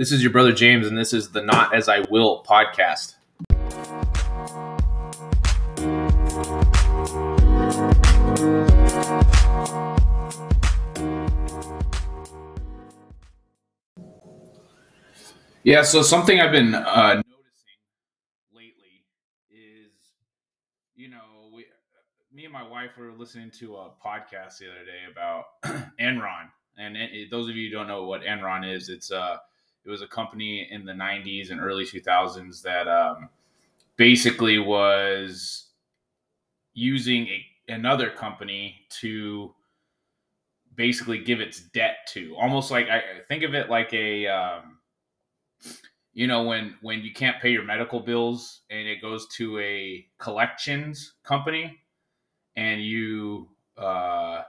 This is your brother James, and this is the Not As I Will podcast. Yeah, so something I've been uh, noticing lately is, you know, we, me and my wife were listening to a podcast the other day about Enron, and it, those of you who don't know what Enron is, it's uh, it was a company in the '90s and early 2000s that um, basically was using a, another company to basically give its debt to, almost like I think of it like a um, you know when when you can't pay your medical bills and it goes to a collections company and you uh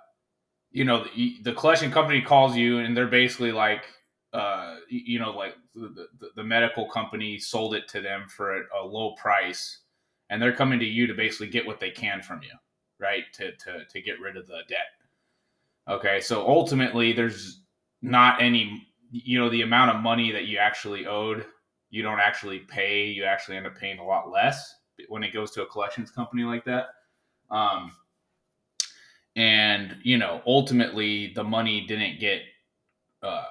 you know the, the collection company calls you and they're basically like uh you know like the, the, the medical company sold it to them for a, a, low price and they're coming to you to basically get what they can from you right? To to to get rid of the debt. Okay so ultimately there's not any you know the amount of money that you actually owed you don't actually pay you actually end up paying a lot less when it goes to a collections company like that. Um, and you know ultimately the money didn't get uh,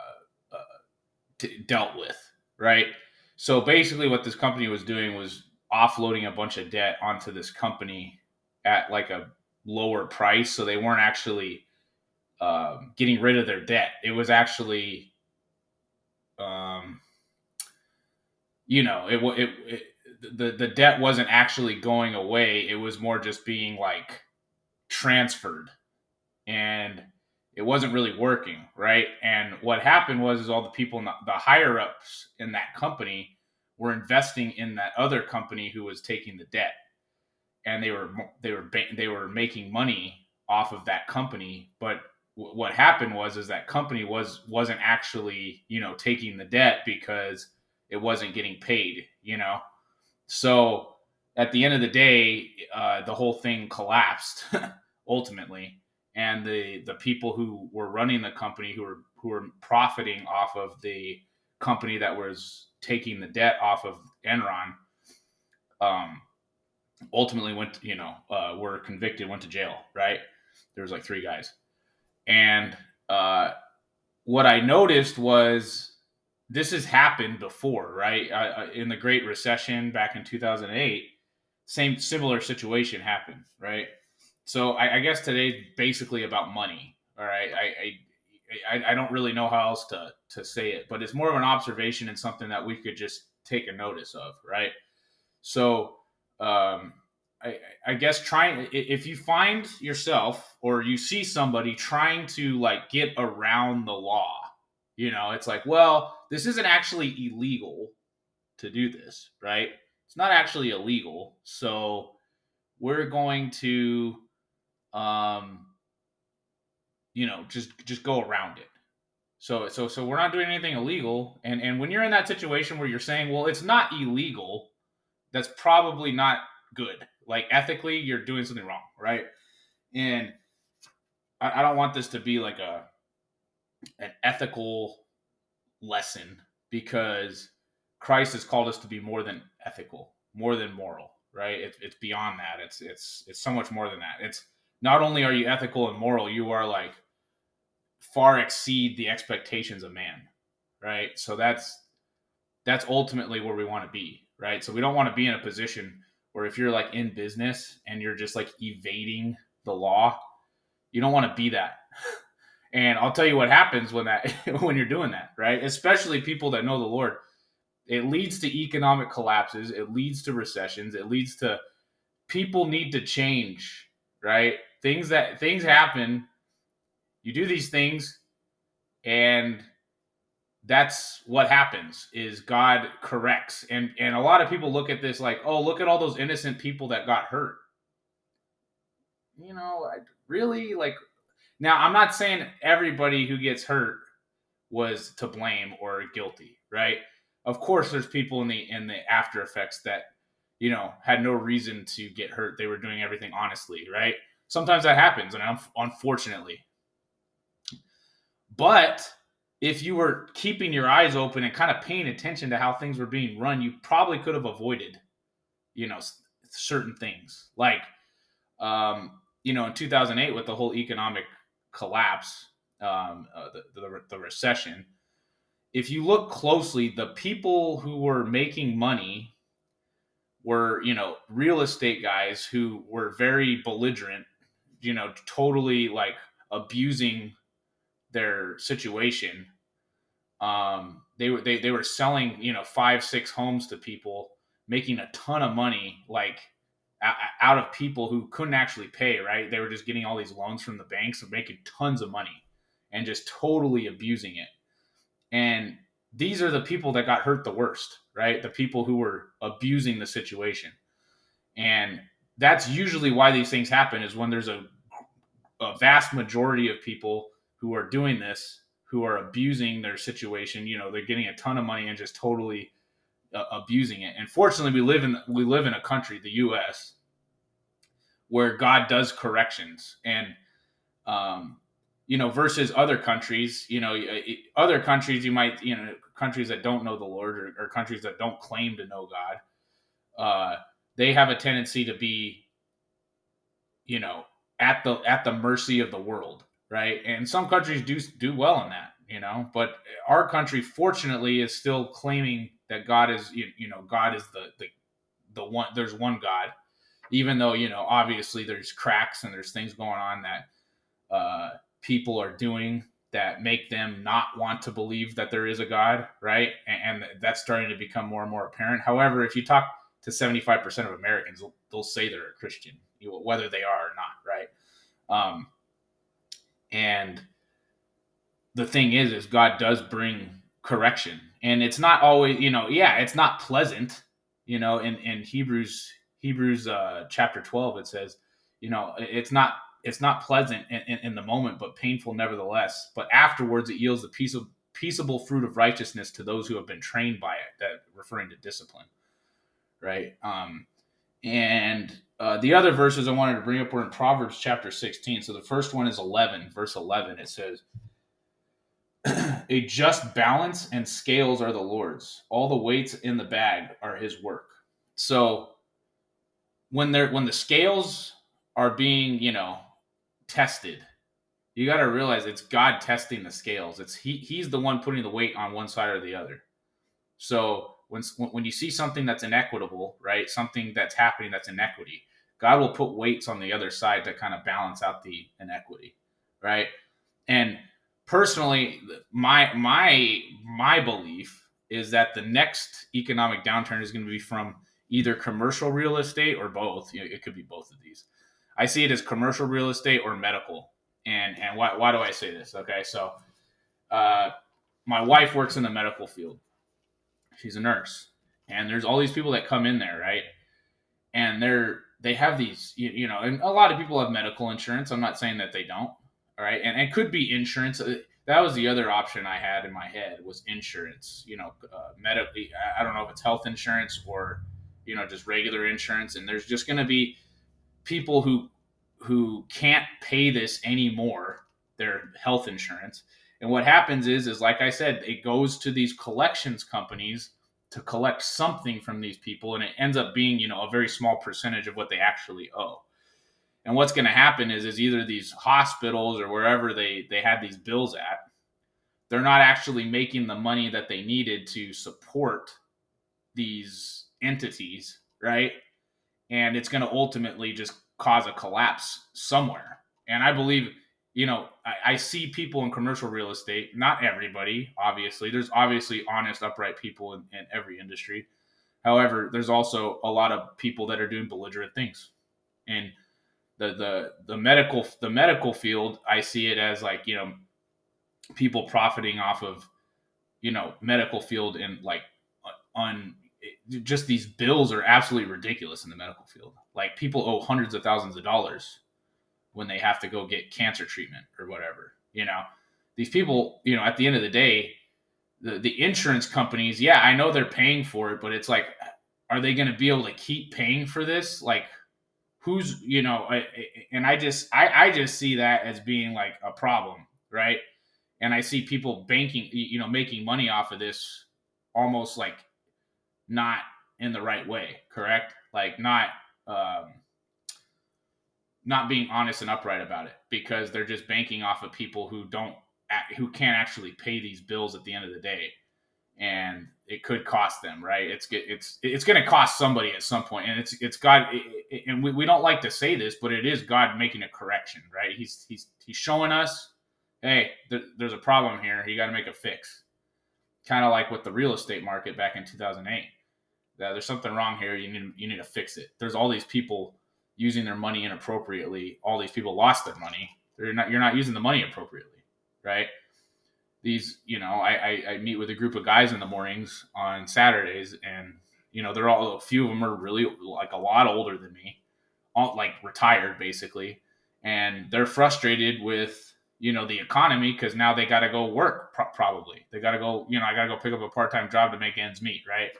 t- dealt with right? So basically what this company was doing was offloading a bunch of debt onto this company at like a lower price. So they weren't actually um, getting rid of their debt. It was actually um, you know, it, it, it the the debt wasn't actually going away. It was more just being like transferred, and it wasn't really working, right? And what happened was, is all the people, in the, the higher ups in that company, were investing in that other company who was taking the debt, and they were they were they were making money off of that company, but what happened was is that company was wasn't actually you know taking the debt because it wasn't getting paid you know? So at the end of the day uh, the whole thing collapsed ultimately and the the people who were running the company who were who were profiting off of the company that was taking the debt off of Enron um ultimately went you know uh, were convicted went to jail right there was like three guys and uh, what I noticed was this has happened before, right? Uh, in the Great Recession back in 2008, same similar situation happened, right? So I, I guess today's basically about money. All right, I, I I don't really know how else to to say it, but it's more of an observation and something that we could just take a notice of, right? So um, I, I guess trying if you find yourself or you see somebody trying to like get around the law, you know, it's like, well, this isn't actually illegal to do this, right? It's not actually illegal, so we're going to, um, you know, just just go around it. So so so we're not doing anything illegal, and and when you're in that situation where you're saying, well, it's not illegal, that's probably not good like ethically, you're doing something wrong, right? And I, I don't want this to be like a an ethical lesson because Christ has called us to be more than ethical, more than moral, right? It's it's beyond that. It's it's it's so much more than that. It's not only are you ethical and moral, you are like far exceed the expectations of man, right? So that's that's ultimately where we want to be, right? So we don't want to be in a position where if you're like in business and you're just like evading the law, you don't want to be that. And I'll tell you what happens when that when you're doing that, right? Especially people that know the Lord. It leads to economic collapses, it leads to recessions, it leads to people need to change, right? Things that things happen, you do these things and that's what happens is god corrects. And and a lot of people look at this like oh look at all those innocent people that got hurt. You know I, really? Like now i'm not saying everybody who gets hurt was to blame or guilty right? Of course there's people in the in the after effects that you know had no reason to get hurt. They were doing everything honestly right sometimes that happens and unfortunately but if you were keeping your eyes open and kind of paying attention to how things were being run, you probably could have avoided, you know, certain things. Like, um, you know, in 2008 with the whole economic collapse, um, uh, the, the, the recession, if you look closely, the people who were making money were, you know, real estate guys who were very belligerent, you know, totally like abusing their situation. Um, they were they, they were selling you know five six homes to people, making a ton of money like out of people who couldn't actually pay. Right, they were just getting all these loans from the banks and making tons of money, and just totally abusing it. And these are the people that got hurt the worst, right? The people who were abusing the situation. And that's usually why these things happen is when there's a, a vast majority of people who are doing this who are abusing their situation you know they're getting a ton of money and just totally uh, abusing it. And fortunately we live in we live in a country the us where god does corrections. And um you know versus other countries you know other countries you might you know countries that don't know the lord or, or countries that don't claim to know god uh they have a tendency to be you know at the at the mercy of the world right? And some countries do do well in that, you know. But our country, fortunately, is still claiming that God is, you, you know, God is the the the one. There's one God, even though you know, obviously, there's cracks and there's things going on that uh, people are doing that make them not want to believe that there is a God, right? And, and that's starting to become more and more apparent. However, if you talk to 75% of Americans, they'll, say they're a Christian, whether they are or not, right? Um, and the thing is, is God does bring correction, and it's not always, you know, yeah, it's not pleasant. You know, in in Hebrews Hebrews uh, chapter twelve, it says, you know, it's not it's not pleasant in, in, in, the moment, but painful nevertheless. But afterwards, it yields the peace of, peaceable fruit of righteousness to those who have been trained by it. That referring to discipline, right? Um, and uh, the other verses I wanted to bring up were in Proverbs chapter 16. So the first one is 11, verse 11. It says, A just balance and scales are the Lord's. All the weights in the bag are his work. So when they're when the scales are being, you know, tested, you got to realize it's God testing the scales. It's he he's the one putting the weight on one side or the other. So when when you see something that's inequitable, right? Something that's happening that's inequity, God will put weights on the other side to kind of balance out the inequity, right? And personally, my my my belief is that the next economic downturn is going to be from either commercial real estate or both. You know, it could be both of these. I see it as commercial real estate or medical. And and why why do I say this? Okay, so uh, my wife works in the medical field. She's a nurse, and there's all these people that come in there, right? And they're they have these, you, you, know, and a lot of people have medical insurance. I'm not saying that they don't. All right. And it could be insurance. Uh, that was the other option I had in my head was insurance, you know, uh. I don't know if it's health insurance or, you know, just regular insurance. And there's just going to be people who, who can't pay this anymore, their health insurance. And what happens is, is like I said, it goes to these collections companies to collect something from these people and it ends up being you know a very small percentage of what they actually owe. And what's going to happen is is either these hospitals or wherever they they had these bills at they're not actually making the money that they needed to support these entities right? And it's going to ultimately just cause a collapse somewhere. And i believe you know, I, I, see people in commercial real estate, not everybody, obviously. There's obviously honest, upright people in, in every industry. However, there's also a lot of people that are doing belligerent things. And the the the medical the medical field, I see it as like, you know, people profiting off of, you know, medical field and like uh, on just these bills are absolutely ridiculous in the medical field. Like people owe hundreds of thousands of dollars when they have to go get cancer treatment or whatever. You know, these people, you know, at the end of the day, the, the insurance companies, yeah, I know they're paying for it, but it's like, are they going to be able to keep paying for this? Like, who's, you know, and I just, I, I just see that as being like a problem, right? and I see people banking, you know, making money off of this almost like not in the right way, correct? Like not um, not being honest and upright about it because they're just banking off of people who don't who can't actually pay these bills at the end of the day. And it could cost them right? It's it's it's going to cost somebody at some point and it's it's god and we, we don't like to say this but it is god making a correction right? He's he's he's showing us hey there, there's a problem here. You got to make a fix. Kind of like with the real estate market back in 2008 that there's something wrong here. You need you need to fix it. There's all these people using their money inappropriately all these people lost their money. They're not you're not using the money appropriately right? These, you know, I, I, I meet with a group of guys in the mornings on Saturdays, and you know, they're all a few of them are really like a lot older than me, all like retired basically, and they're frustrated with you know the economy because now they got to go work pro- probably. They got to go you know i got to go pick up a part-time job to make ends meet right?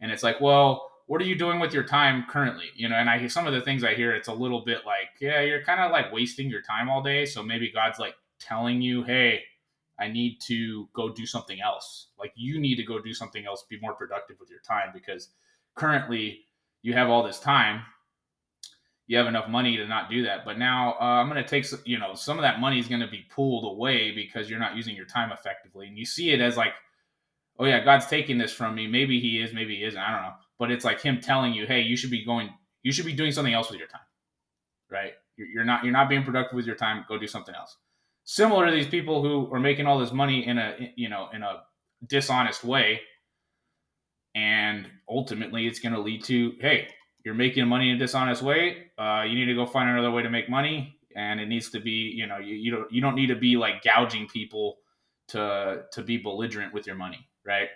And it's like well what are you doing with your time currently you know and i some of the things i hear it's a little bit like yeah you're kind of like wasting your time all day so maybe god's like telling you hey I need to go do something else. Like you need to go do something else, be more productive with your time because currently you have all this time. You have enough money to not do that. But now uh, I'm going to take, you know, some of that money is going to be pulled away because you're not using your time effectively. And you see it as like, oh yeah, God's taking this from me. Maybe he is, maybe he isn't. I don't know. But it's like him telling you, hey, you should be going, you should be doing something else with your time. Right. You're, not, you're not being productive with your time. Go do something else similar to these people who are making all this money in a you know in a dishonest way and ultimately it's going to lead to hey you're making money in a dishonest way uh, you need to go find another way to make money and it needs to be you know you, you don't you don't need to be like gouging people to to be belligerent with your money right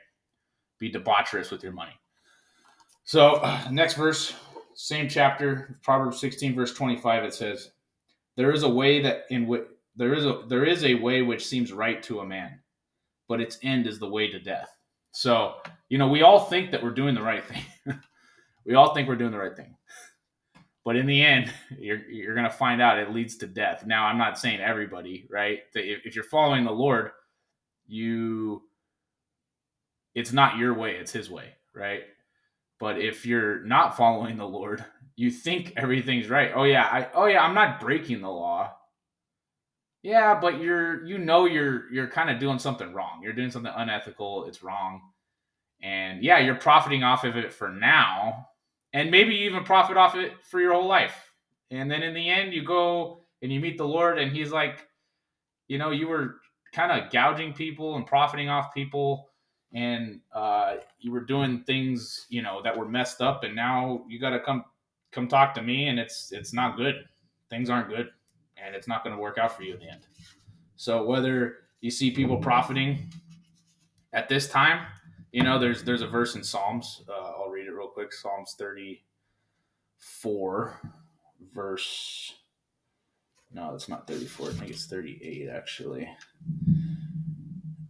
be debaucherous with your money so next verse same chapter proverbs 16 verse 25 it says there is a way that in which there is a there is a way which seems right to a man, but its end is the way to death. So, you know, we all think that we're doing the right thing. we all think we're doing the right thing. But in the end, you're you're going to find out it leads to death. Now, I'm not saying everybody, right? If, if you're following the Lord, you it's not your way, it's his way, right? But if you're not following the Lord, you think everything's right. Oh yeah, I oh yeah, I'm not breaking the law. Yeah, but you're you know you're you're kind of doing something wrong. You're doing something unethical. It's wrong. And yeah, you're profiting off of it for now, and maybe you even profit off it for your whole life. And then in the end, you go and you meet the Lord, and He's like, you know, you were kind of gouging people and profiting off people, and uh, you were doing things, you know, that were messed up, and now you got to come come talk to me, and it's it's not good. Things aren't good and it's not going to work out for you in the end. So whether you see people profiting at this time, you know, there's there's a verse in Psalms. Uh, I'll read it real quick. Psalms 34, verse. No, it's not 34. I think it's 38 actually.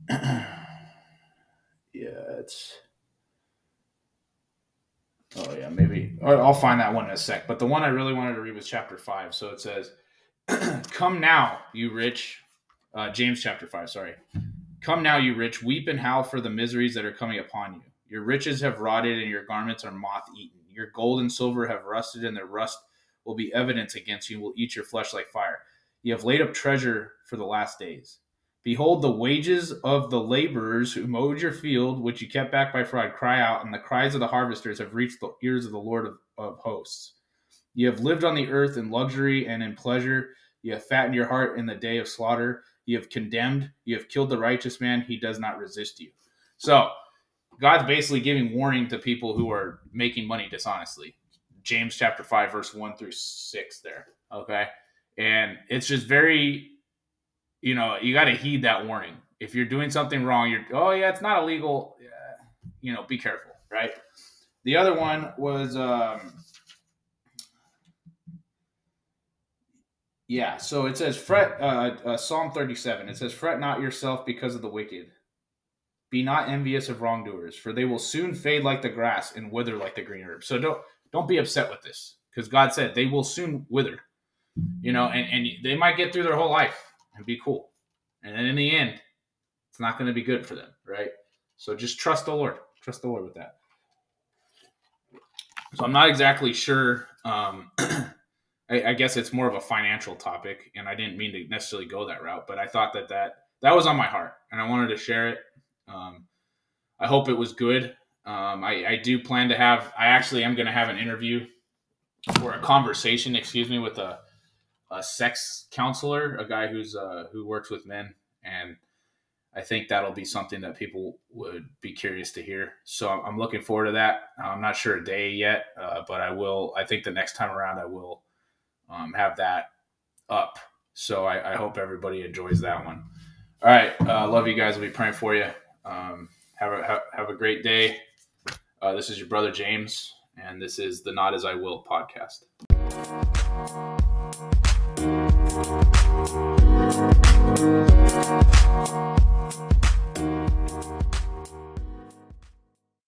it's. Oh yeah, maybe I'll find that one in a sec. But the one I really wanted to read was chapter five. So it says, Come now, you rich. Uh, James chapter 5, sorry. Come now, you rich, weep and howl for the miseries that are coming upon you. Your riches have rotted and your garments are moth eaten. Your gold and silver have rusted, and their rust will be evidence against you and will eat your flesh like fire. You have laid up treasure for the last days. Behold, the wages of the laborers who mowed your field, which you kept back by fraud, cry out, and the cries of the harvesters have reached the ears of the Lord of, of hosts. You have lived on the earth in luxury and in pleasure. You have fattened your heart in the day of slaughter. You have condemned. You have killed the righteous man. He does not resist you. So, God's basically giving warning to people who are making money dishonestly. James chapter 5, verse 1 through 6 there. Okay. And it's just very, you know, you got to heed that warning. If you're doing something wrong, you're, oh, yeah, it's not illegal. Yeah, you know, be careful, right? The other one was, um, Yeah, so it says fret uh, uh, Psalm 37. It says fret not yourself because of the wicked. Be not envious of wrongdoers, for they will soon fade like the grass and wither like the green herb. So don't don't be upset with this because God said they will soon wither. You know, and, and they might get through their whole life and be cool and then in the end, it's not going to be good for them, right? So just trust the Lord. Trust the Lord with that. So I'm not exactly sure. Um, I, I, guess it's more of a financial topic, and I didn't mean to necessarily go that route, but I thought that that that was on my heart, and I wanted to share it. Um, I hope it was good. Um, I, I do plan to have. I actually am going to have an interview or a conversation, excuse me, with a, a sex counselor, a guy who's uh, who works with men, and I think that'll be something that people would be curious to hear. So I'm looking forward to that. I'm not sure a day yet, uh, but I will. I think the next time around, I will um, have that up. So I, I, hope everybody enjoys that one. All right, uh, love you guys. I'll be praying for you. Um, have a have, have, a great day. Uh, this is your brother James, and this is the Not As I Will podcast. Thank you.